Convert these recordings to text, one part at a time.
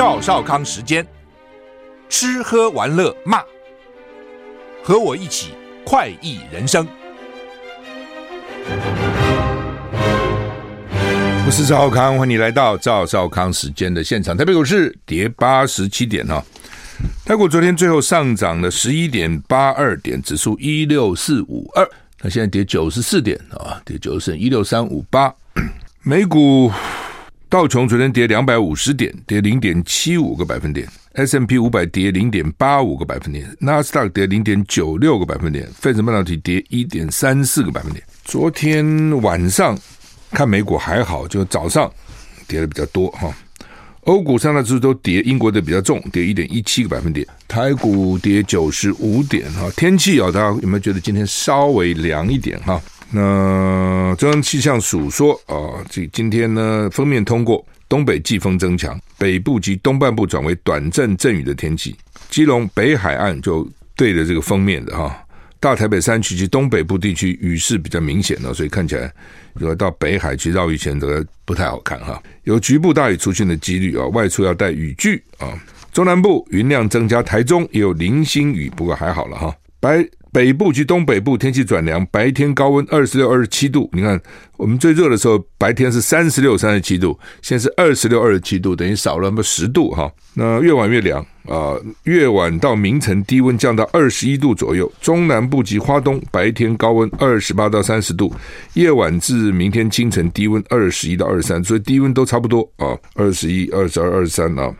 赵少康时间，吃喝玩乐骂，和我一起快意人生。我是赵少康，欢迎你来到赵少康时间的现场。台北股市跌八十七点哈，台股昨天最后上涨了十一点八二点，指数一六四五二，那现在跌九十四点啊，跌九十四点一六三五八，美股。道琼昨天跌两百五十点，跌零点七五个百分点；S&P 五百跌零点八五个百分点；纳斯达克跌零点九六个百分点；费城半导体跌一点三四个百分点。昨天晚上看美股还好，就早上跌的比较多哈。欧股三大指数都跌，英国的比较重，跌一点一七个百分点。台股跌九十五点哈。天气啊，大家有没有觉得今天稍微凉一点哈？那中央气象署说啊，这今天呢，封面通过，东北季风增强，北部及东半部转为短阵阵雨的天气。基隆北海岸就对着这个封面的哈，大台北山区及东北部地区雨势比较明显的，所以看起来如果到北海去绕一圈，这个不太好看哈。有局部大雨出现的几率啊，外出要带雨具啊。中南部云量增加，台中也有零星雨，不过还好了哈。白。北部及东北部天气转凉，白天高温二十六、二十七度。你看，我们最热的时候，白天是三十六、三十七度，现在是二十六、二十七度，等于少了那么十度哈。那越晚越凉啊，越晚到明晨低温降到二十一度左右。中南部及花东白天高温二十八到三十度，夜晚至明天清晨低温二十一到二十三，所以低温都差不多啊，二十一、二十二、二十三啊。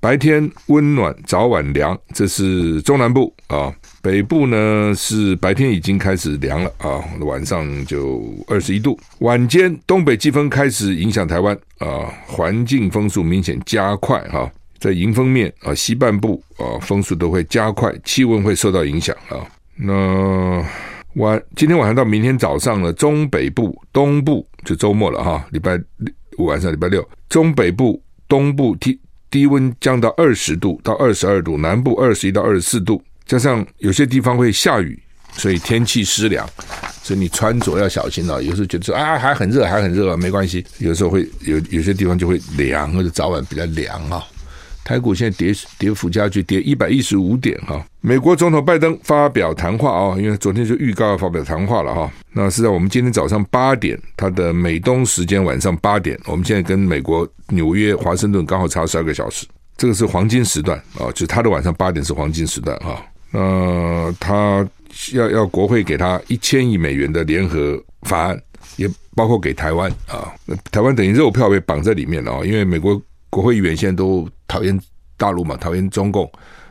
白天温暖，早晚凉，这是中南部啊。北部呢是白天已经开始凉了啊，晚上就二十一度。晚间东北季风开始影响台湾啊，环境风速明显加快哈，在迎风面啊，西半部啊风速都会加快，气温会受到影响啊。那晚今天晚上到明天早上呢，中北部、东部就周末了哈，礼拜五晚上礼拜六，中北部、东部低低温降到二十度到二十二度，南部二十一到二十四度。加上有些地方会下雨，所以天气湿凉，所以你穿着要小心了。有时候觉得说啊，还很热，还很热，没关系。有时候会有有些地方就会凉，或者早晚比较凉啊。台股现在跌跌幅加剧，跌一百一十五点哈。美国总统拜登发表谈话啊，因为昨天就预告要发表谈话了哈。那是在我们今天早上八点，他的美东时间晚上八点，我们现在跟美国纽约华盛顿刚好差十二个小时，这个是黄金时段啊，就他的晚上八点是黄金时段哈。呃，他要要国会给他一千亿美元的联合法案，也包括给台湾啊。台湾等于肉票被绑在里面了啊，因为美国国会议员现在都讨厌大陆嘛，讨厌中共，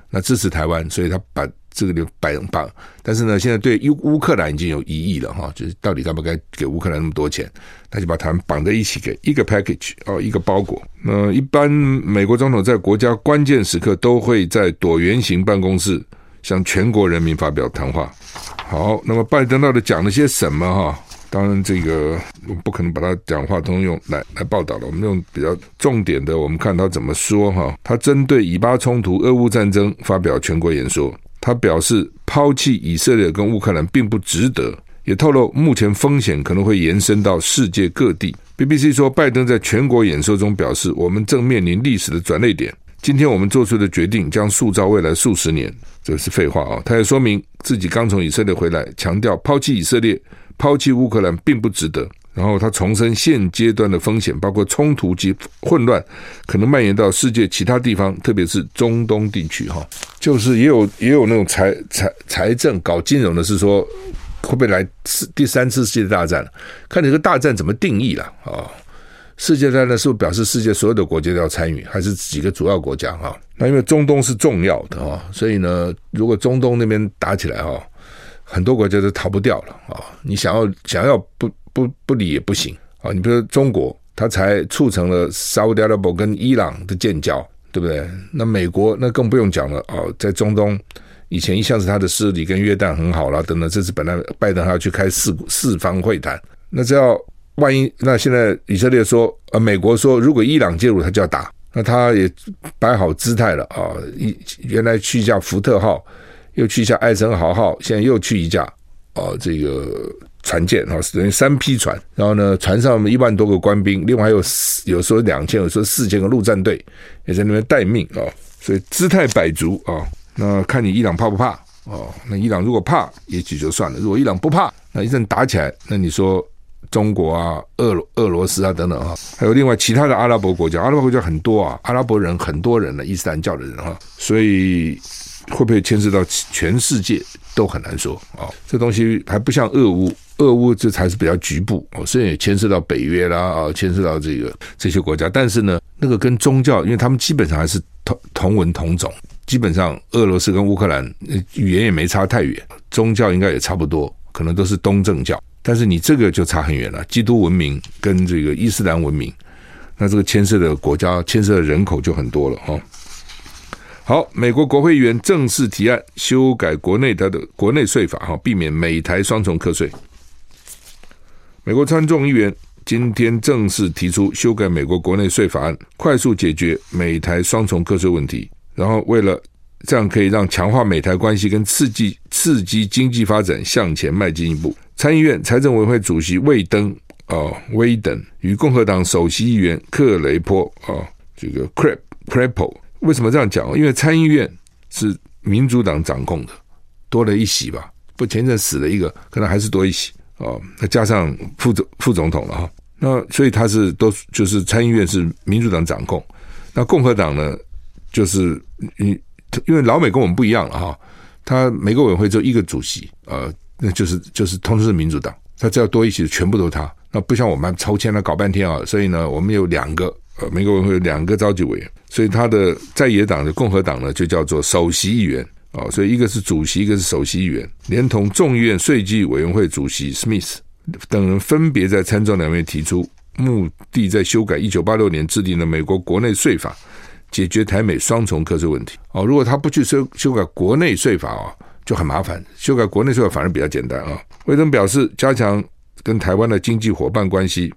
那支持台湾，所以他把这个就绑绑。但是呢，现在对乌乌克兰已经有疑义了哈，就是到底该不该给乌克兰那么多钱？他就把台湾绑在一起给一个 package 哦，一个包裹。那一般美国总统在国家关键时刻都会在椭圆形办公室。向全国人民发表谈话。好，那么拜登到底讲了些什么？哈，当然这个我不可能把他讲话都用来来报道了。我们用比较重点的，我们看他怎么说。哈，他针对以巴冲突、俄乌战争发表全国演说。他表示，抛弃以色列跟乌克兰并不值得，也透露目前风险可能会延伸到世界各地。BBC 说，拜登在全国演说中表示，我们正面临历史的转捩点。今天我们做出的决定将塑造未来数十年，这是废话啊！他也说明自己刚从以色列回来，强调抛弃以色列、抛弃乌克兰并不值得。然后他重申现阶段的风险，包括冲突及混乱可能蔓延到世界其他地方，特别是中东地区。哈，就是也有也有那种财财财政搞金融的，是说会不会来次第三次世界大战？看你这个大战怎么定义了啊？世界大战是不是表示世界所有的国家都要参与，还是几个主要国家哈？那因为中东是重要的哈，所以呢，如果中东那边打起来哈，很多国家都逃不掉了啊！你想要想要不不不理也不行啊！你比如说中国，它才促成了沙乌地阿拉伯跟伊朗的建交，对不对？那美国那更不用讲了啊，在中东以前一向是他的势力跟约旦很好了，等等，这次本来拜登还要去开四四方会谈，那只要。万一那现在以色列说，呃，美国说，如果伊朗介入，他就要打，那他也摆好姿态了啊！一原来去一架福特号，又去一下艾森豪号，现在又去一架，啊，这个船舰啊，等于三批船。然后呢，船上一万多个官兵，另外还有有时候两千，有时候四千个陆战队也在那边待命啊。所以姿态摆足啊。那看你伊朗怕不怕哦？那伊朗如果怕，也许就算了；如果伊朗不怕，那一阵打起来，那你说中国啊、俄俄罗斯啊等等啊，还有另外其他的阿拉伯国家，阿拉伯国家很多啊，阿拉伯人很多人呢，伊斯兰教的人哈，所以会不会牵涉到全世界都很难说啊。这东西还不像俄乌，俄乌这才是比较局部哦，虽然也牵涉到北约啦啊，牵涉到这个这些国家，但是呢，那个跟宗教，因为他们基本上还是同同文同种。基本上，俄罗斯跟乌克兰语言也没差太远，宗教应该也差不多，可能都是东正教。但是你这个就差很远了，基督文明跟这个伊斯兰文明，那这个牵涉的国家、牵涉的人口就很多了哈。好，美国国会议员正式提案修改国内它的国内税法哈，避免美台双重课税。美国参众议员今天正式提出修改美国国内税法案，快速解决美台双重课税问题。然后，为了这样可以让强化美台关系跟刺激刺激经济发展向前迈进一步，参议院财政委员会主席魏登啊威登与共和党首席议员克雷波啊这个 Crep Crapo 为什么这样讲？因为参议院是民主党掌控的，多了一席吧？不，前阵死了一个，可能还是多一席哦。那加上副总副总统了哈，那所以他是都就是参议院是民主党掌控，那共和党呢？就是因因为老美跟我们不一样了哈，他每个委员会只有一个主席，呃，那就是就是通知民主党，他只要多一席全部都是他，那不像我们抽签了搞半天啊，所以呢，我们有两个呃，每个委会有两个召集委员，所以他的在野党的共和党呢就叫做首席议员啊，所以一个是主席，一个是首席议员，连同众议院税计委员会主席 Smith 等人分别在参众两院提出，目的在修改一九八六年制定的美国国内税法。解决台美双重课税问题哦，如果他不去修修改国内税法啊，就很麻烦。修改国内税法反而比较简单啊。魏登表示，加强跟台湾的经济伙伴关系，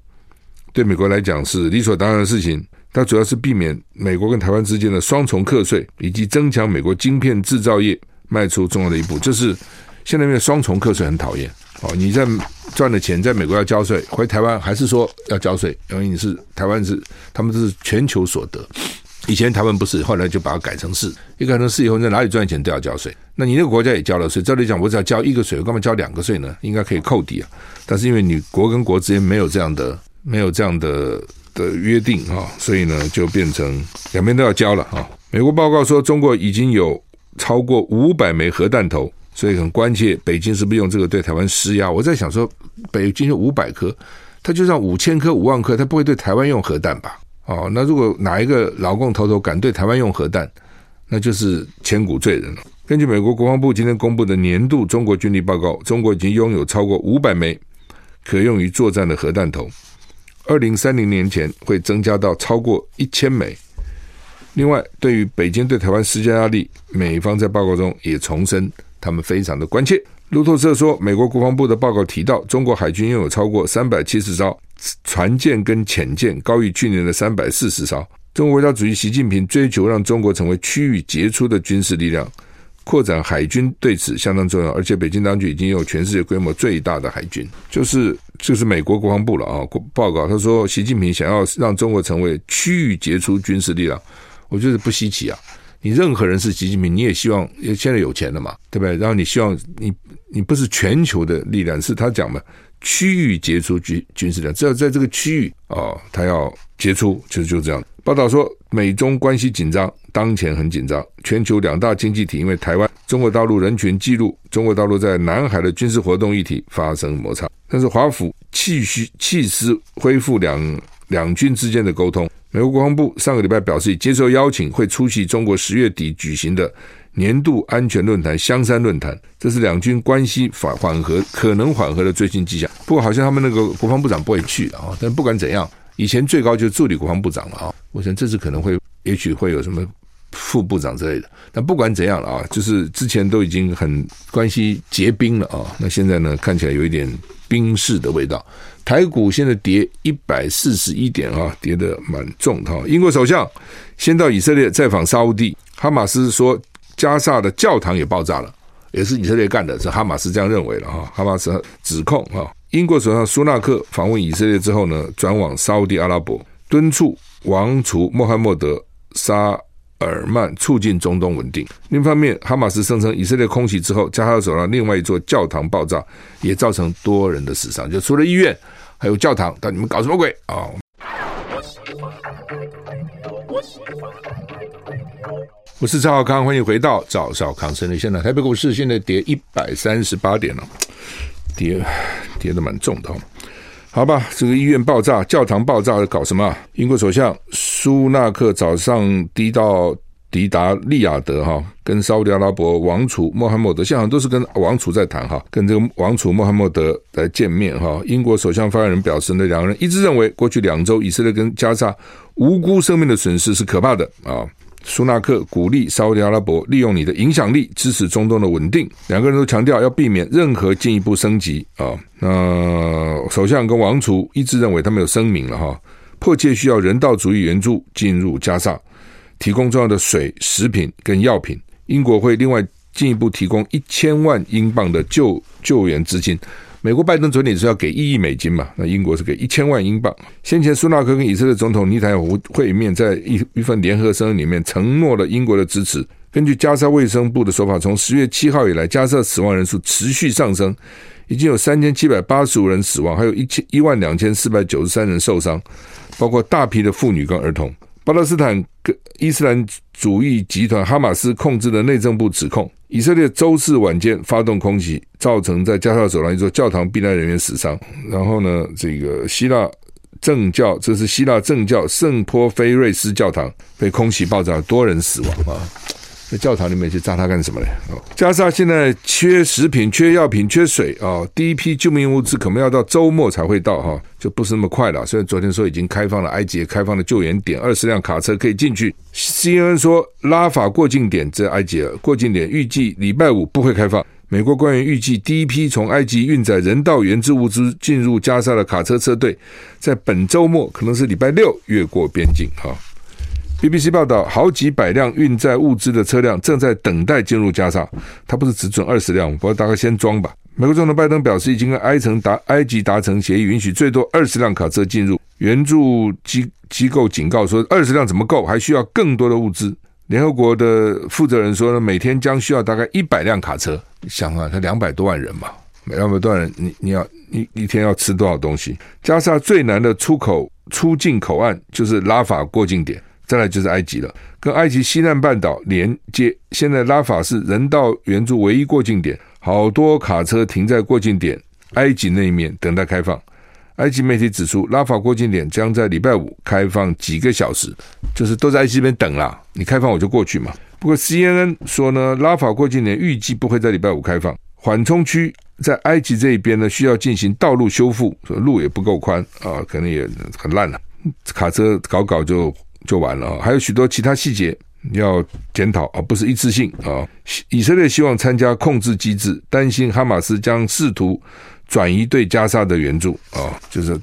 对美国来讲是理所当然的事情。它主要是避免美国跟台湾之间的双重课税，以及增强美国晶片制造业迈出重要的一步。就是现在因为双重课税很讨厌哦，你在赚的钱在美国要交税，回台湾还是说要交税，因为你是台湾是他们是全球所得。以前台湾不是，后来就把它改成是，一改成是以后，在哪里赚钱都要交税。那你那个国家也交了税，照理讲，我只要交一个税，我干嘛交两个税呢？应该可以扣抵啊。但是因为你国跟国之间没有这样的、没有这样的的约定啊，所以呢，就变成两边都要交了啊。美国报告说，中国已经有超过五百枚核弹头，所以很关切北京是不是用这个对台湾施压。我在想说，北京有五百颗，他就算五千颗、五万颗，他不会对台湾用核弹吧？哦，那如果哪一个老共头头敢对台湾用核弹，那就是千古罪人了。根据美国国防部今天公布的年度中国军力报告，中国已经拥有超过五百枚可用于作战的核弹头，二零三零年前会增加到超过一千枚。另外，对于北京对台湾施加压力，美方在报告中也重申他们非常的关切。路透社说，美国国防部的报告提到，中国海军拥有超过三百七十艘。船舰跟潜舰高于去年的三百四十艘。中国国家主席习近平追求让中国成为区域杰出的军事力量，扩展海军对此相当重要。而且北京当局已经有全世界规模最大的海军，就是就是美国国防部了啊。报告他说，习近平想要让中国成为区域杰出军事力量，我觉得不稀奇啊。你任何人是习近平，你也希望现在有钱了嘛，对不对？然后你希望你你不是全球的力量，是他讲的。区域杰出军军事力量，只要在这个区域啊、哦，他要杰出，其实就这样。报道说，美中关系紧张，当前很紧张。全球两大经济体因为台湾、中国大陆人权记录、中国大陆在南海的军事活动议题发生摩擦。但是华府继续弃师恢复两两军之间的沟通。美国国防部上个礼拜表示，接受邀请会出席中国十月底举行的。年度安全论坛香山论坛，这是两军关系缓缓和可能缓和的最新迹象。不过好像他们那个国防部长不会去啊。但不管怎样，以前最高就是助理国防部长了啊。我想这次可能会，也许会有什么副部长之类的。但不管怎样了啊，就是之前都已经很关系结冰了啊。那现在呢，看起来有一点冰释的味道。台股现在跌一百四十一点啊，跌得蛮重的。英国首相先到以色列再访沙乌地，哈马斯说。加萨的教堂也爆炸了，也是以色列干的，是哈马斯这样认为了哈。哈马斯指控哈，英国首相苏纳克访问以色列之后呢，转往沙乌地阿拉伯，敦促王储穆罕默德·沙尔曼促进中东稳定。另一方面，哈马斯声称以色列空袭之后，加沙走廊另外一座教堂爆炸，也造成多人的死伤。就除了医院，还有教堂，但你们搞什么鬼 啊？哦我是赵少康，欢迎回到赵少康生的现场。台北股市现在跌一百三十八点了，跌跌的蛮重的。好吧，这个医院爆炸、教堂爆炸，搞什么？英国首相苏纳克早上抵到抵达利雅得哈，跟沙乌地阿拉伯王储穆罕默德，现场都是跟王储在谈哈，跟这个王储穆罕默德来见面哈。英国首相发言人表示，那两个人一致认为，过去两周以色列跟加沙无辜生命的损失是可怕的啊。苏纳克鼓励沙乌地阿拉伯利用你的影响力支持中东的稳定。两个人都强调要避免任何进一步升级啊。那首相跟王储一致认为，他们有声明了哈，迫切需要人道主义援助进入加萨，提供重要的水、食品跟药品。英国会另外进一步提供一千万英镑的救救援资金。美国拜登总理是要给一亿美金嘛？那英国是给一千万英镑。先前苏纳克跟以色列总统尼坦胡会面，在一一份联合声明里面承诺了英国的支持。根据加沙卫生部的说法，从十月七号以来，加沙死亡人数持续上升，已经有三千七百八十五人死亡，还有一千一万两千四百九十三人受伤，包括大批的妇女跟儿童。巴勒斯坦跟伊斯兰主义集团哈马斯控制的内政部指控，以色列周四晚间发动空袭，造成在加沙走廊一座教堂避难人员死伤。然后呢，这个希腊正教，这是希腊正教圣波菲瑞斯教堂被空袭爆炸，多人死亡啊。在教堂里面去炸它干什么呢？加沙现在缺食品、缺药品、缺水啊！第一批救命物资可能要到周末才会到哈，就不是那么快了。虽然昨天说已经开放了埃及开放了救援点，二十辆卡车可以进去。CNN 说拉法过境点在埃及过境点预计礼拜五不会开放。美国官员预计第一批从埃及运载人道援助物资进入加沙的卡车车队，在本周末可能是礼拜六越过边境哈。BBC 报道，好几百辆运载物资的车辆正在等待进入加沙。他不是只准二十辆，不过大概先装吧。美国总统拜登表示，已经跟埃城达埃及达成协议，允许最多二十辆卡车进入。援助机机构警告说，二十辆怎么够？还需要更多的物资。联合国的负责人说呢，每天将需要大概一百辆卡车。你想啊，他两百多万人嘛，两百多万人，你你要你一天要吃多少东西？加沙最难的出口出境口岸就是拉法过境点。再来就是埃及了，跟埃及西南半岛连接。现在拉法是人道援助唯一过境点，好多卡车停在过境点埃及那一面等待开放。埃及媒体指出，拉法过境点将在礼拜五开放几个小时，就是都在埃及这边等啦。你开放我就过去嘛。不过 CNN 说呢，拉法过境点预计不会在礼拜五开放。缓冲区在埃及这一边呢，需要进行道路修复，路也不够宽啊，可能也很烂了，卡车搞搞就。就完了啊！还有许多其他细节要检讨啊，不是一次性啊。以色列希望参加控制机制，担心哈马斯将试图转移对加沙的援助啊，就是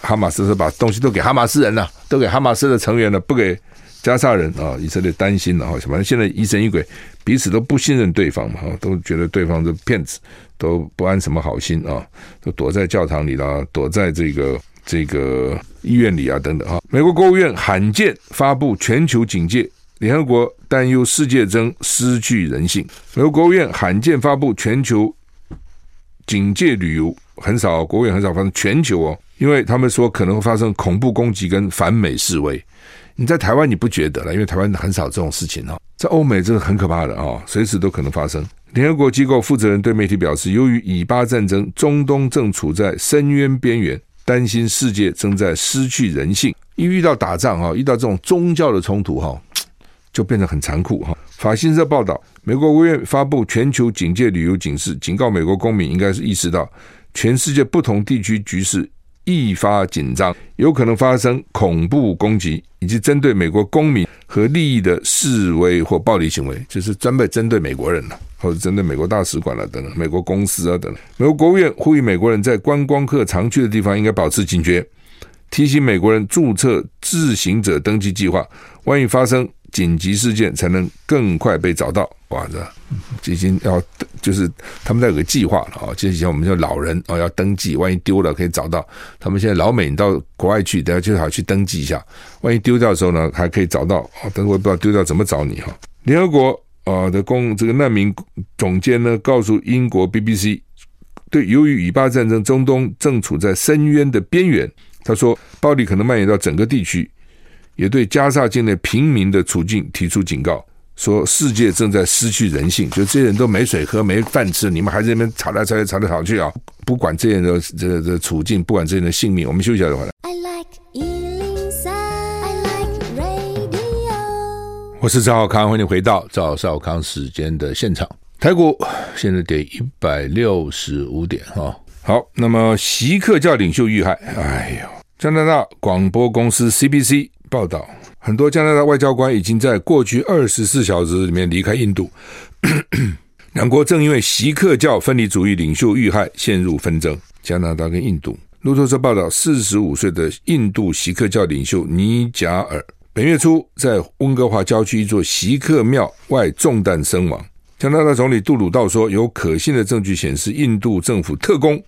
哈马斯是把东西都给哈马斯人了，都给哈马斯的成员了，不给加沙人啊。以色列担心了哈，反正现在疑神疑鬼，彼此都不信任对方嘛，都觉得对方是骗子，都不安什么好心啊，都躲在教堂里啦，躲在这个。这个医院里啊，等等啊，美国国务院罕见发布全球警戒，联合国担忧世界正失去人性。美国国务院罕见发布全球警戒旅游，很少，国务院很少发生全球哦，因为他们说可能会发生恐怖攻击跟反美示威。你在台湾你不觉得了，因为台湾很少这种事情哦，在欧美这是很可怕的啊，随时都可能发生。联合国机构负责人对媒体表示，由于以巴战争，中东正处在深渊边缘。担心世界正在失去人性，一遇到打仗哈，遇到这种宗教的冲突哈，就变得很残酷哈。法新社报道，美国国务院发布全球警戒旅游警示，警告美国公民应该是意识到全世界不同地区局势愈发紧张，有可能发生恐怖攻击，以及针对美国公民和利益的示威或暴力行为，就是专门针对美国人了。或者针对美国大使馆了等等，美国公司啊等等，美国国务院呼吁美国人在观光客常去的地方应该保持警觉，提醒美国人注册自行者登记计划，万一发生紧急事件才能更快被找到。哇，这已经要就是他们在有个计划了啊。就以前我们叫老人哦，要登记，万一丢了可以找到。他们现在老美，你到国外去，等下最好去登记一下，万一丢掉的时候呢，还可以找到。啊，但是我不知道丢掉怎么找你哈。联合国啊的公这个难民总监呢，告诉英国 BBC，对，由于以巴战争，中东正处在深渊的边缘。他说，暴力可能蔓延到整个地区。也对加沙境内平民的处境提出警告，说世界正在失去人性，就这些人都没水喝、没饭吃，你们还在那边吵来吵去、吵来吵去啊！不管这些人的这个这处境，不管这些人的性命，我们休息一下就回来。I like 103, I like radio。我是赵少康，欢迎你回到赵少康时间的现场。台股现在跌一百六十五点哈。好，那么锡克教领袖遇害，哎呦，加拿大广播公司 CBC。报道，很多加拿大外交官已经在过去二十四小时里面离开印度。两国正因为锡克教分离主义领袖遇害陷入纷争。加拿大跟印度，路透社报道，四十五岁的印度锡克教领袖尼贾尔本月初在温哥华郊区一座锡克庙外中弹身亡。加拿大总理杜鲁道说，有可信的证据显示，印度政府特工。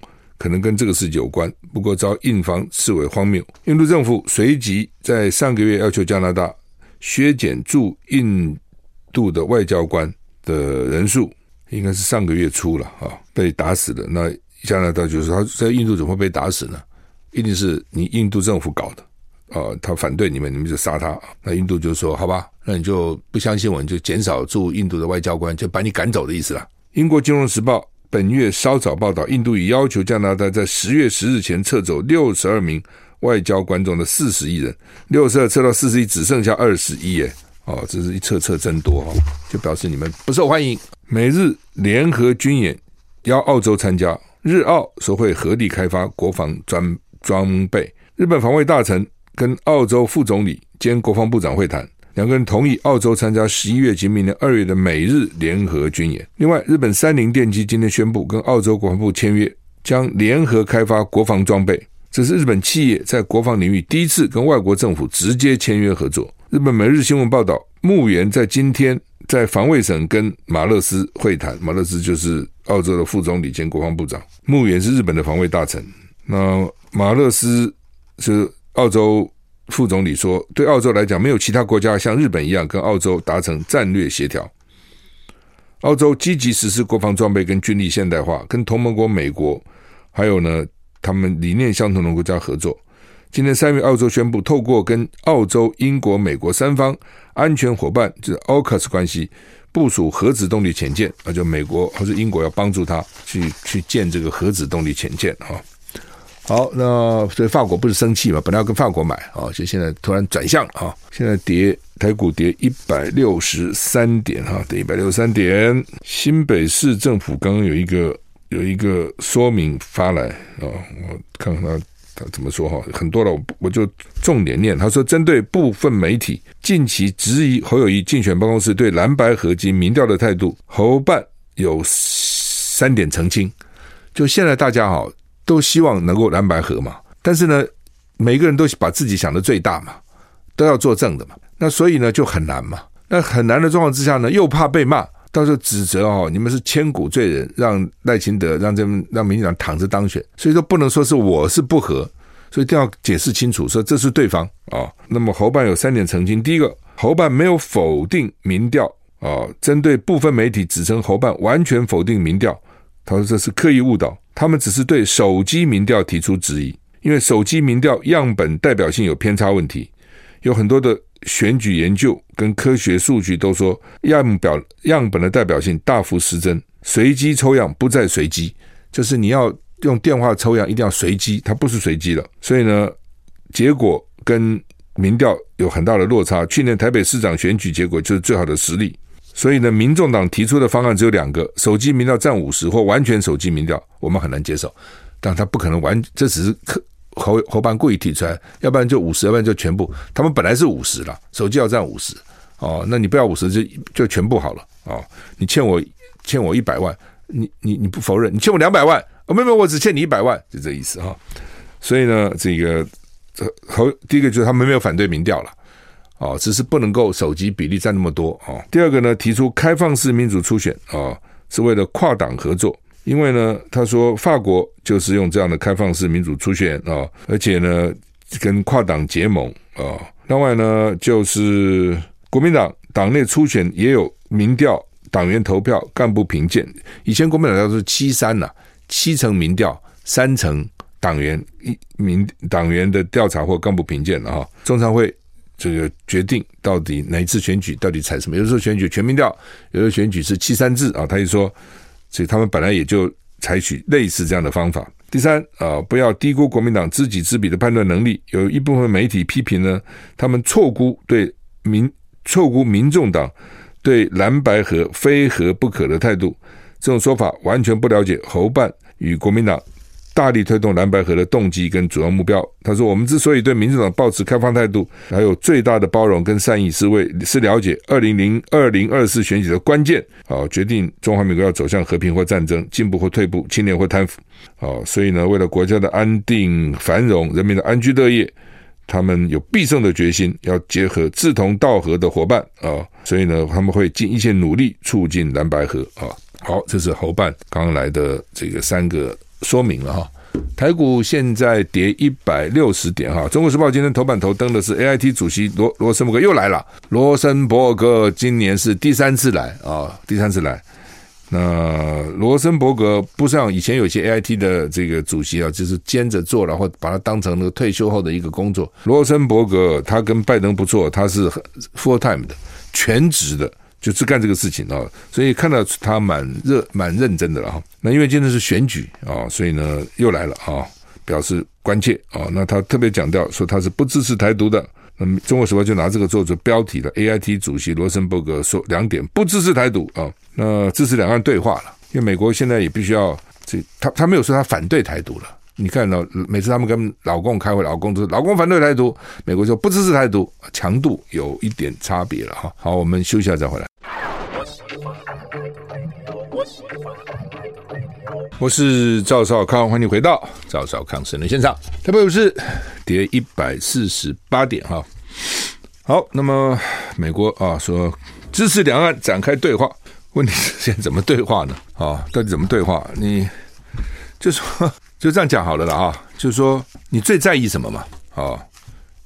可能跟这个事情有关，不过遭印方视为荒谬。印度政府随即在上个月要求加拿大削减驻印度的外交官的人数，应该是上个月初了啊，被打死的。那加拿大就是他在印度怎么会被打死呢？一定是你印度政府搞的啊，他反对你们，你们就杀他。那印度就说好吧，那你就不相信我，你就减少驻印度的外交官，就把你赶走的意思了。英国金融时报。本月稍早报道，印度已要求加拿大在十月十日前撤走六十二名外交官中的四十亿人，六十二撤到四十亿，只剩下二十一耶！哦，这是一撤撤真多哈，就表示你们不受欢迎。美日联合军演邀澳洲参加，日澳说会合力开发国防装装备。日本防卫大臣跟澳洲副总理兼国防部长会谈。两个人同意澳洲参加十一月及明年二月的美日联合军演。另外，日本三菱电机今天宣布跟澳洲国防部签约，将联合开发国防装备。这是日本企业在国防领域第一次跟外国政府直接签约合作。日本每日新闻报道，木原在今天在防卫省跟马勒斯会谈。马勒斯就是澳洲的副总理兼国防部长，木原是日本的防卫大臣。那马勒斯是澳洲。副总理说：“对澳洲来讲，没有其他国家像日本一样跟澳洲达成战略协调。澳洲积极实施国防装备跟军力现代化，跟同盟国美国还有呢，他们理念相同的国家合作。今天三月，澳洲宣布透过跟澳洲、英国、美国三方安全伙伴，就是 AUKUS 关系，部署核子动力潜舰，那就美国或者英国要帮助他去去建这个核子动力潜舰啊。”好，那所以法国不是生气嘛？本来要跟法国买啊，就现在突然转向啊，现在跌台股跌一百六十三点哈，跌一百六十三点。新北市政府刚刚有一个有一个说明发来啊，我看看他他怎么说哈，很多了，我我就重点念。他说，针对部分媒体近期质疑侯友谊竞选办公室对蓝白合金民调的态度，侯办有三点澄清。就现在大家好。都希望能够蓝白合嘛，但是呢，每个人都把自己想的最大嘛，都要作证的嘛，那所以呢就很难嘛。那很难的状况之下呢，又怕被骂，到时候指责哦，你们是千古罪人，让赖清德让这让民进党躺着当选，所以说不能说是我是不合，所以一定要解释清楚，说这是对方啊、哦。那么侯办有三点澄清：第一个，侯办没有否定民调啊、哦，针对部分媒体指称侯办完全否定民调，他说这是刻意误导。他们只是对手机民调提出质疑，因为手机民调样本代表性有偏差问题，有很多的选举研究跟科学数据都说样表样本的代表性大幅失真，随机抽样不再随机，就是你要用电话抽样一定要随机，它不是随机了，所以呢，结果跟民调有很大的落差。去年台北市长选举结果就是最好的实例。所以呢，民众党提出的方案只有两个：手机民调占五十或完全手机民调，我们很难接受。但他不可能完，这只是侯侯办故意提出来，要不然就五十，要不然就全部。他们本来是五十了，手机要占五十哦，那你不要五十就就全部好了哦。你欠我欠我一百万，你你你不否认？你欠我两百万，哦，没有没有，我只欠你一百万，就这意思哈。所以呢，这个这侯第一个就是他们没有反对民调了。哦，只是不能够首级比例占那么多哦。第二个呢，提出开放式民主初选啊、哦，是为了跨党合作，因为呢，他说法国就是用这样的开放式民主初选啊、哦，而且呢，跟跨党结盟啊、另外呢，就是国民党党内初选也有民调、党员投票、干部评鉴。以前国民党都是七三呐，七成民调，三成党员一民党员的调查或干部评鉴的哈。中常会。这个决定到底哪一次选举到底采什么？有的时候选举全民调，有的选举是七三制啊。他就说，所以他们本来也就采取类似这样的方法。第三啊，不要低估国民党知己知彼的判断能力。有一部分媒体批评呢，他们错估对民错估民众党对蓝白合非合不可的态度。这种说法完全不了解侯办与国民党。大力推动蓝白河的动机跟主要目标。他说：“我们之所以对民主党保持开放态度，还有最大的包容跟善意，是为是了解二零零二零二四选举的关键。啊，决定中华民国要走向和平或战争，进步或退步，清廉或贪腐。啊，所以呢，为了国家的安定繁荣，人民的安居乐业，他们有必胜的决心，要结合志同道合的伙伴啊。所以呢，他们会尽一切努力促进蓝白河啊。好，这是侯办刚来的这个三个。”说明了哈，台股现在跌一百六十点哈。中国时报今天头版头登的是 AIT 主席罗罗森伯格又来了。罗森伯格今年是第三次来啊，第三次来。那罗森伯格不像以前有些 AIT 的这个主席啊，就是兼着做，然后把它当成那个退休后的一个工作。罗森伯格他跟拜登不错，他是 full time 的，全职的。就只干这个事情啊，所以看到他蛮热蛮认真的了哈。那因为今天是选举啊，所以呢又来了啊，表示关切啊。那他特别强调说他是不支持台独的。那么《中国时报》就拿这个做做标题了。AIT 主席罗森伯格说两点：不支持台独啊，那支持两岸对话了。因为美国现在也必须要这，他他没有说他反对台独了。你看到每次他们跟老共开会，老共都是老共反对台独，美国说不支持台独，强度有一点差别了哈。好，我们休息一下再回来。我是赵少康，欢迎回到赵少康新闻现场。台北股市跌一百四十八点哈。好，那么美国啊说支持两岸展开对话，问题是现在怎么对话呢？啊，到底怎么对话？你就说。就这样讲好了啦啊，就是说你最在意什么嘛？啊，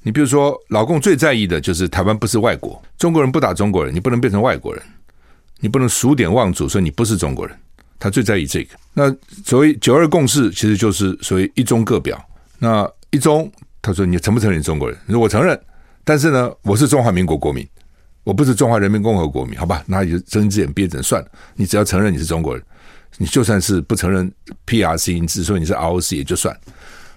你比如说老共最在意的就是台湾不是外国，中国人不打中国人，你不能变成外国人，你不能数典忘祖说你不是中国人，他最在意这个。那所谓九二共识其实就是所谓一中各表。那一中他说你承不承认中国人？你说我承认，但是呢，我是中华民国国民，我不是中华人民共和国民，好吧？那就睁只眼闭只眼算了，你只要承认你是中国人。你就算是不承认 PRC，你只说你是 ROC 也就算。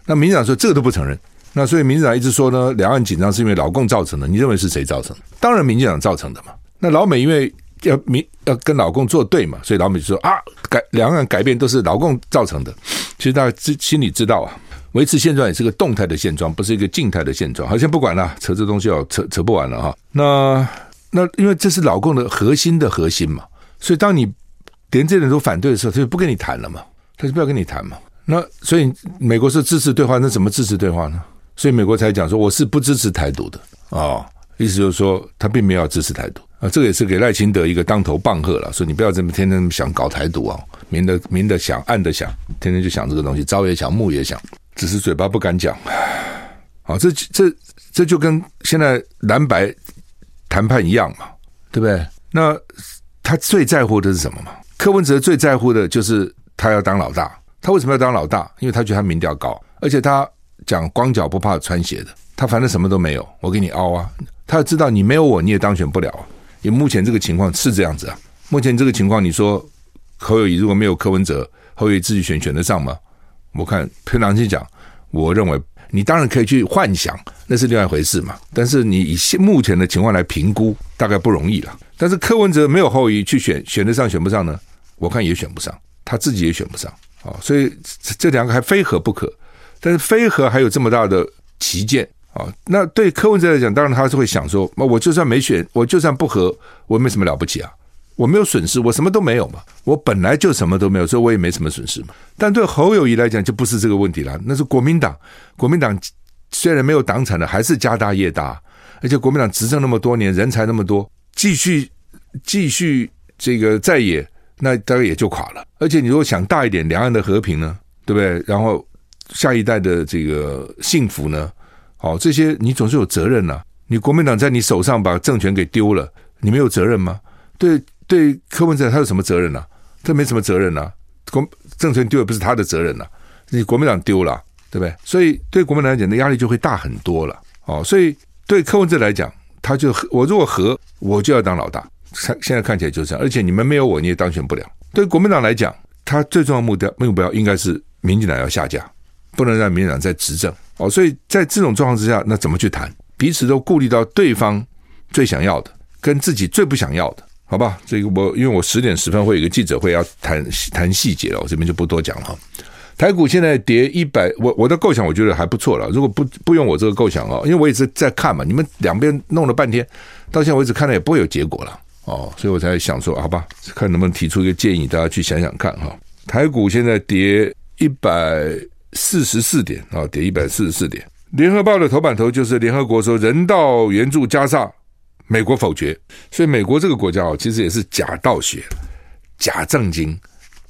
那民进党说这个都不承认，那所以民进党一直说呢，两岸紧张是因为老共造成的。你认为是谁造成的？当然民进党造成的嘛。那老美因为要民要跟老共作对嘛，所以老美就说啊，改两岸改变都是老共造成的。其实大家知心里知道啊，维持现状也是个动态的现状，不是一个静态的现状。好，先不管了，扯这东西要扯扯不完了哈。那那因为这是老共的核心的核心嘛，所以当你。连这点都反对的时候，他就不跟你谈了嘛，他就不要跟你谈嘛。那所以美国是支持对话，那怎么支持对话呢？所以美国才讲说我是不支持台独的啊、哦，意思就是说他并没有要支持台独啊。这个也是给赖清德一个当头棒喝了，说你不要这么天天想搞台独啊，明的明的想，暗的想，天天就想这个东西，朝也想，暮也想，只是嘴巴不敢讲。好，这这这就跟现在蓝白谈判一样嘛，对不对？那他最在乎的是什么嘛？柯文哲最在乎的就是他要当老大，他为什么要当老大？因为他觉得他民调高，而且他讲光脚不怕穿鞋的，他反正什么都没有，我给你凹啊！他要知道你没有我你也当选不了啊！因为目前这个情况是这样子啊，目前这个情况，你说侯友谊如果没有柯文哲，侯友谊自己选选得上吗？我看凭良心讲，我认为你当然可以去幻想，那是另外一回事嘛。但是你以现目前的情况来评估，大概不容易了。但是柯文哲没有侯友宜去选，选得上选不上呢？我看也选不上，他自己也选不上啊，所以这两个还非合不可。但是非合还有这么大的歧见啊，那对柯文哲来讲，当然他是会想说，那我就算没选，我就算不合，我没什么了不起啊，我没有损失，我什么都没有嘛，我本来就什么都没有，所以我也没什么损失嘛。但对侯友谊来讲，就不是这个问题了，那是国民党，国民党虽然没有党产的，还是家大业大，而且国民党执政那么多年，人才那么多，继续继续这个在野，那大概也就垮了。而且你如果想大一点，两岸的和平呢，对不对？然后下一代的这个幸福呢？好，这些你总是有责任呐、你国民党在你手上把政权给丢了，你没有责任吗？对对，柯文哲他有什么责任呢、啊？他没什么责任呐、啊。国政权丢也不是他的责任呐、你国民党丢了，对不对？所以对国民党来讲的压力就会大很多了。哦，所以对柯文哲来讲，他就我如果和我就要当老大，现现在看起来就是这样。而且你们没有我，你也当选不了。对国民党来讲，他最重要目标目标应该是民进党要下架，不能让民进党再执政。哦，所以在这种状况之下，那怎么去谈？彼此都顾虑到对方最想要的，跟自己最不想要的。好吧，这个我因为我十点十分会有一个记者会要谈谈细节了，我这边就不多讲了。台股现在跌一百，我我的构想我觉得还不错了。如果不不用我这个构想哦，因为我也是在看嘛，你们两边弄了半天，到现在为止看来也不会有结果了哦，所以我才想说，好吧，看能不能提出一个建议，大家去想想看哈。台股现在跌一百四十四点啊，跌一百四十四点。联合报的头版头就是联合国说人道援助加上。美国否决，所以美国这个国家哦，其实也是假道学、假正经、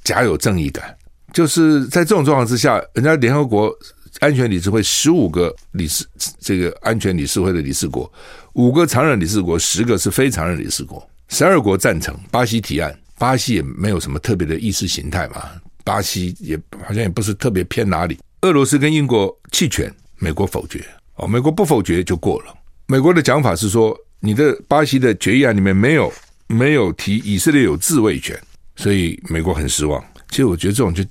假有正义感。就是在这种状况之下，人家联合国安全理事会十五个理事，这个安全理事会的理事国，五个常任理事国，十个是非常任理事国，十二国赞成巴西提案。巴西也没有什么特别的意识形态嘛，巴西也好像也不是特别偏哪里。俄罗斯跟英国弃权，美国否决。哦，美国不否决就过了。美国的讲法是说。你的巴西的决议案里面没有没有提以色列有自卫权，所以美国很失望。其实我觉得这种就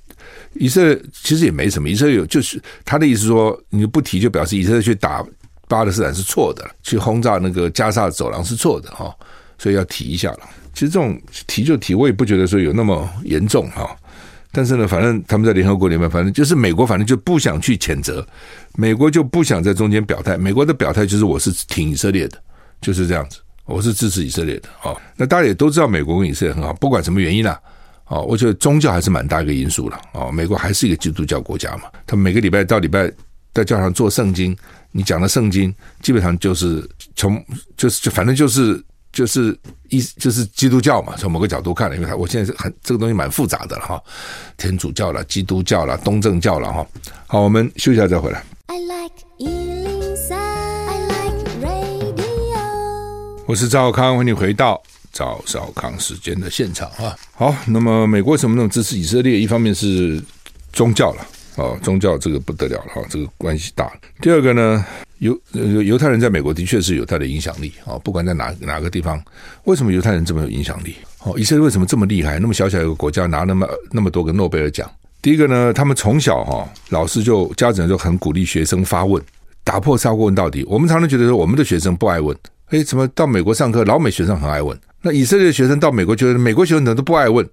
以色列其实也没什么，以色列有就是他的意思说你不提就表示以色列去打巴勒斯坦是错的，去轰炸那个加沙走廊是错的哈，所以要提一下了。其实这种提就提，我也不觉得说有那么严重哈。但是呢，反正他们在联合国里面，反正就是美国反正就不想去谴责，美国就不想在中间表态。美国的表态就是我是挺以色列的。就是这样子，我是支持以色列的哦。那大家也都知道，美国跟以色列很好，不管什么原因啦，哦，我觉得宗教还是蛮大一个因素了哦。美国还是一个基督教国家嘛，他们每个礼拜到礼拜在教堂做圣经，你讲的圣经基本上就是从就是就反正就是就是一就是基督教嘛。从某个角度看了，因为他我现在是很这个东西蛮复杂的了哈，天主教了、基督教了、东正教了哈。好，我们休息一下再回来。I like 我是赵少康，欢迎你回到赵少康时间的现场啊！好，那么美国为什么那么支持以色列？一方面是宗教了哦，宗教这个不得了了哈，这个关系大。第二个呢，犹犹太人在美国的确是有他的影响力啊，不管在哪哪个地方，为什么犹太人这么有影响力？哦，以色列为什么这么厉害？那么小小一个国家拿那么那么多个诺贝尔奖？第一个呢，他们从小哈老师就家长就很鼓励学生发问，打破砂锅问到底。我们常常觉得说我们的学生不爱问。哎，怎么到美国上课，老美学生很爱问？那以色列学生到美国，觉得美国学生怎么都不爱问？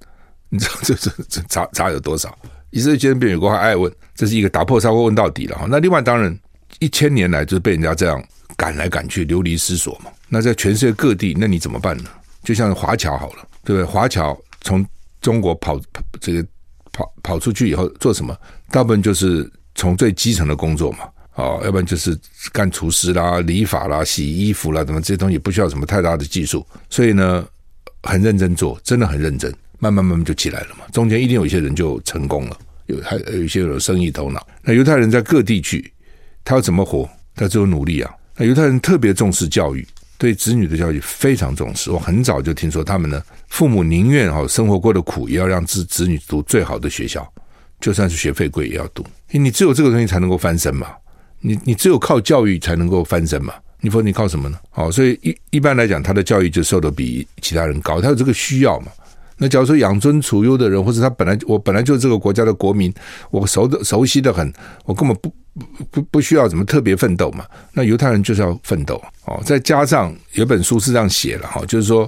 你知道这这这差差有多少？以色列学生比美国还爱问，这是一个打破砂锅问到底了哈。那另外当然，一千年来就是被人家这样赶来赶去，流离失所嘛。那在全世界各地，那你怎么办呢？就像华侨好了，对不对？华侨从中国跑这个跑跑出去以后做什么？大部分就是从最基层的工作嘛。哦，要不然就是干厨师啦、理发啦、洗衣服啦，等等这些东西不需要什么太大的技术，所以呢，很认真做，真的很认真，慢慢慢慢就起来了嘛。中间一定有一些人就成功了，有还有一些有生意头脑。那犹太人在各地去，他要怎么活？他只有努力啊。那犹太人特别重视教育，对子女的教育非常重视。我很早就听说他们呢，父母宁愿哈生活过的苦，也要让子子女读最好的学校，就算是学费贵也要读，因为你只有这个东西才能够翻身嘛。你你只有靠教育才能够翻身嘛？你说你靠什么呢？好，所以一一般来讲，他的教育就受得比其他人高，他有这个需要嘛。那假如说养尊处优的人，或者他本来我本来就是这个国家的国民，我熟的熟悉的很，我根本不不不需要怎么特别奋斗嘛。那犹太人就是要奋斗哦。再加上有本书是这样写了哈，就是说，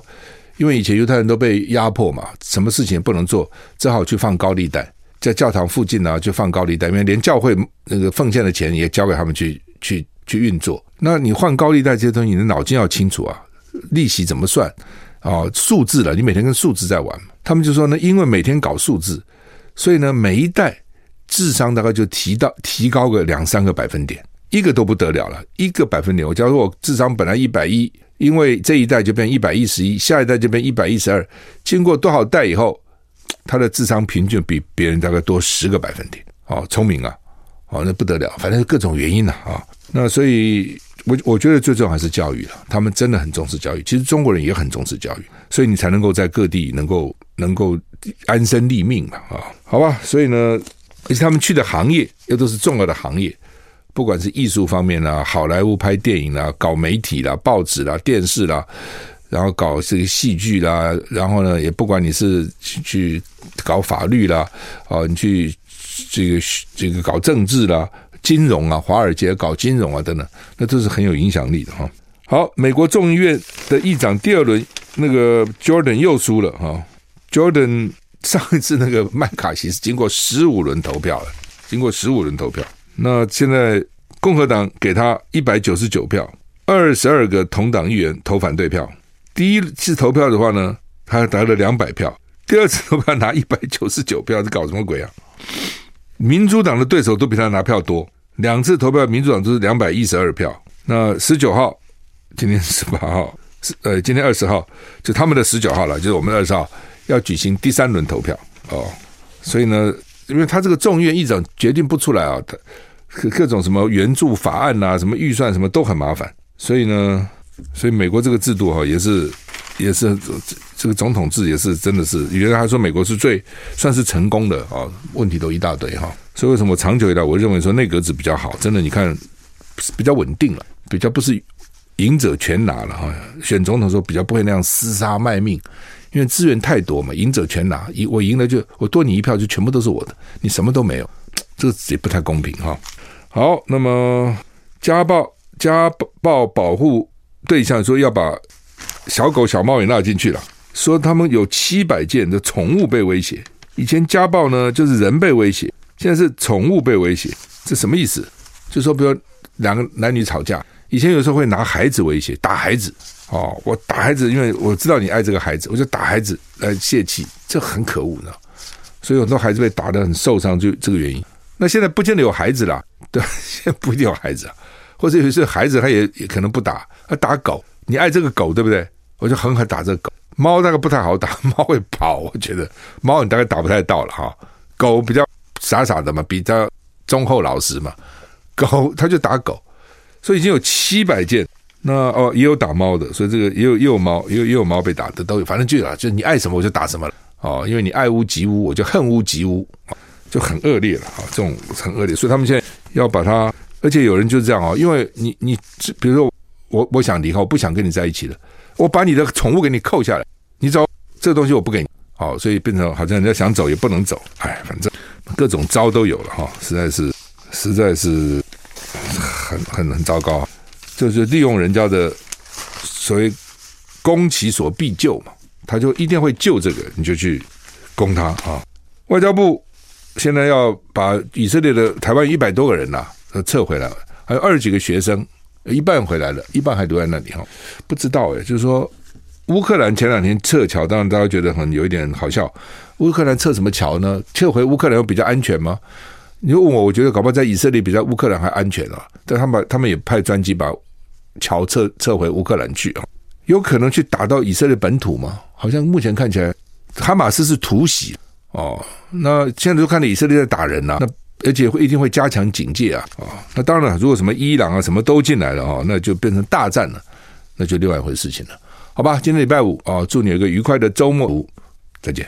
因为以前犹太人都被压迫嘛，什么事情也不能做，只好去放高利贷。在教堂附近呢，就放高利贷，因为连教会那个奉献的钱也交给他们去去去运作。那你换高利贷这些东西，你的脑筋要清楚啊，利息怎么算啊？数字了，你每天跟数字在玩。他们就说呢，因为每天搞数字，所以呢，每一代智商大概就提到提高个两三个百分点。一个都不得了了，一个百分点。我假如我智商本来一百一，因为这一代就变一百一十一，下一代就变一百一十二，经过多少代以后，他的智商平均比别人大概多十个百分点。哦，聪明啊，哦，那不得了，反正各种原因呐啊，啊。那所以，我我觉得最重要还是教育了，他们真的很重视教育。其实中国人也很重视教育，所以你才能够在各地能够能够安身立命嘛啊。好吧，所以呢，而且他们去的行业又都是重要的行业。不管是艺术方面啦，好莱坞拍电影啦，搞媒体啦，报纸啦，电视啦，然后搞这个戏剧啦，然后呢，也不管你是去去搞法律啦，啊，你去这个这个搞政治啦，金融啊，华尔街搞金融啊等等，那都是很有影响力的哈。好，美国众议院的议长第二轮那个 Jordan 又输了哈，Jordan 上一次那个麦卡锡是经过十五轮投票了，经过十五轮投票。那现在共和党给他一百九十九票，二十二个同党议员投反对票。第一次投票的话呢，他得了两百票；第二次投票拿一百九十九票，是搞什么鬼啊？民主党的对手都比他拿票多，两次投票民主党都是两百一十二票。那十九号，今天十八号，是呃，今天二十号，就他们的十九号了，就是我们二十号要举行第三轮投票哦。所以呢。因为他这个众议院议长决定不出来啊，他各种什么援助法案呐、什么预算什么都很麻烦，所以呢，所以美国这个制度哈也是也是这个总统制也是真的是，原来他说美国是最算是成功的啊，问题都一大堆哈，所以为什么长久以来我认为说内阁制比较好，真的你看比较稳定了，比较不是赢者全拿了哈，选总统的时候比较不会那样厮杀卖命。因为资源太多嘛，赢者全拿，赢我赢了就我多你一票就全部都是我的，你什么都没有，这个也不太公平哈。好，那么家暴家暴保护对象说要把小狗小猫也纳进去了，说他们有七百件的宠物被威胁。以前家暴呢就是人被威胁，现在是宠物被威胁，这什么意思？就说比如两个男女吵架，以前有时候会拿孩子威胁，打孩子。哦，我打孩子，因为我知道你爱这个孩子，我就打孩子来泄气，这很可恶呢。所以很多孩子被打得很受伤，就这个原因。那现在不见得有孩子了，对，现在不一定有孩子啊，或者有些孩子他也也可能不打，他打狗，你爱这个狗对不对？我就狠狠打这个狗。猫那个不太好打，猫会跑，我觉得猫你大概打不太到了哈。狗比较傻傻的嘛，比较忠厚老实嘛，狗他就打狗，所以已经有七百件。那哦，也有打猫的，所以这个也有也有猫，也有也有猫被打的都有，反正就啊，就你爱什么我就打什么了哦，因为你爱屋及乌，我就恨屋及乌，就很恶劣了啊，这种很恶劣，所以他们现在要把它，而且有人就是这样哦，因为你你比如说我我想离开，我不想跟你在一起了，我把你的宠物给你扣下来，你走，这个东西我不给你，好，所以变成好像人家想走也不能走，哎，反正各种招都有了哈，实在是实在是很很很糟糕。就是利用人家的所谓攻其所必救嘛，他就一定会救这个，你就去攻他啊！外交部现在要把以色列的台湾一百多个人呐、啊，撤回来了，还有二十几个学生，一半回来了，一半还留在那里哈。不知道哎，就是说乌克兰前两天撤侨，当然大家觉得很有一点好笑。乌克兰撤什么侨呢？撤回乌克兰又比较安全吗？你问我，我觉得搞不好在以色列比在乌克兰还安全啊！但他们他们也派专机把桥撤撤回乌克兰去啊，有可能去打到以色列本土吗？好像目前看起来，哈马斯是突袭哦。那现在都看到以色列在打人呐、啊，那而且会一定会加强警戒啊啊、那当然了，如果什么伊朗啊什么都进来了哦，那就变成大战了，那就另外一回事情了。好吧，今天礼拜五啊、哦，祝你有个愉快的周末，再见。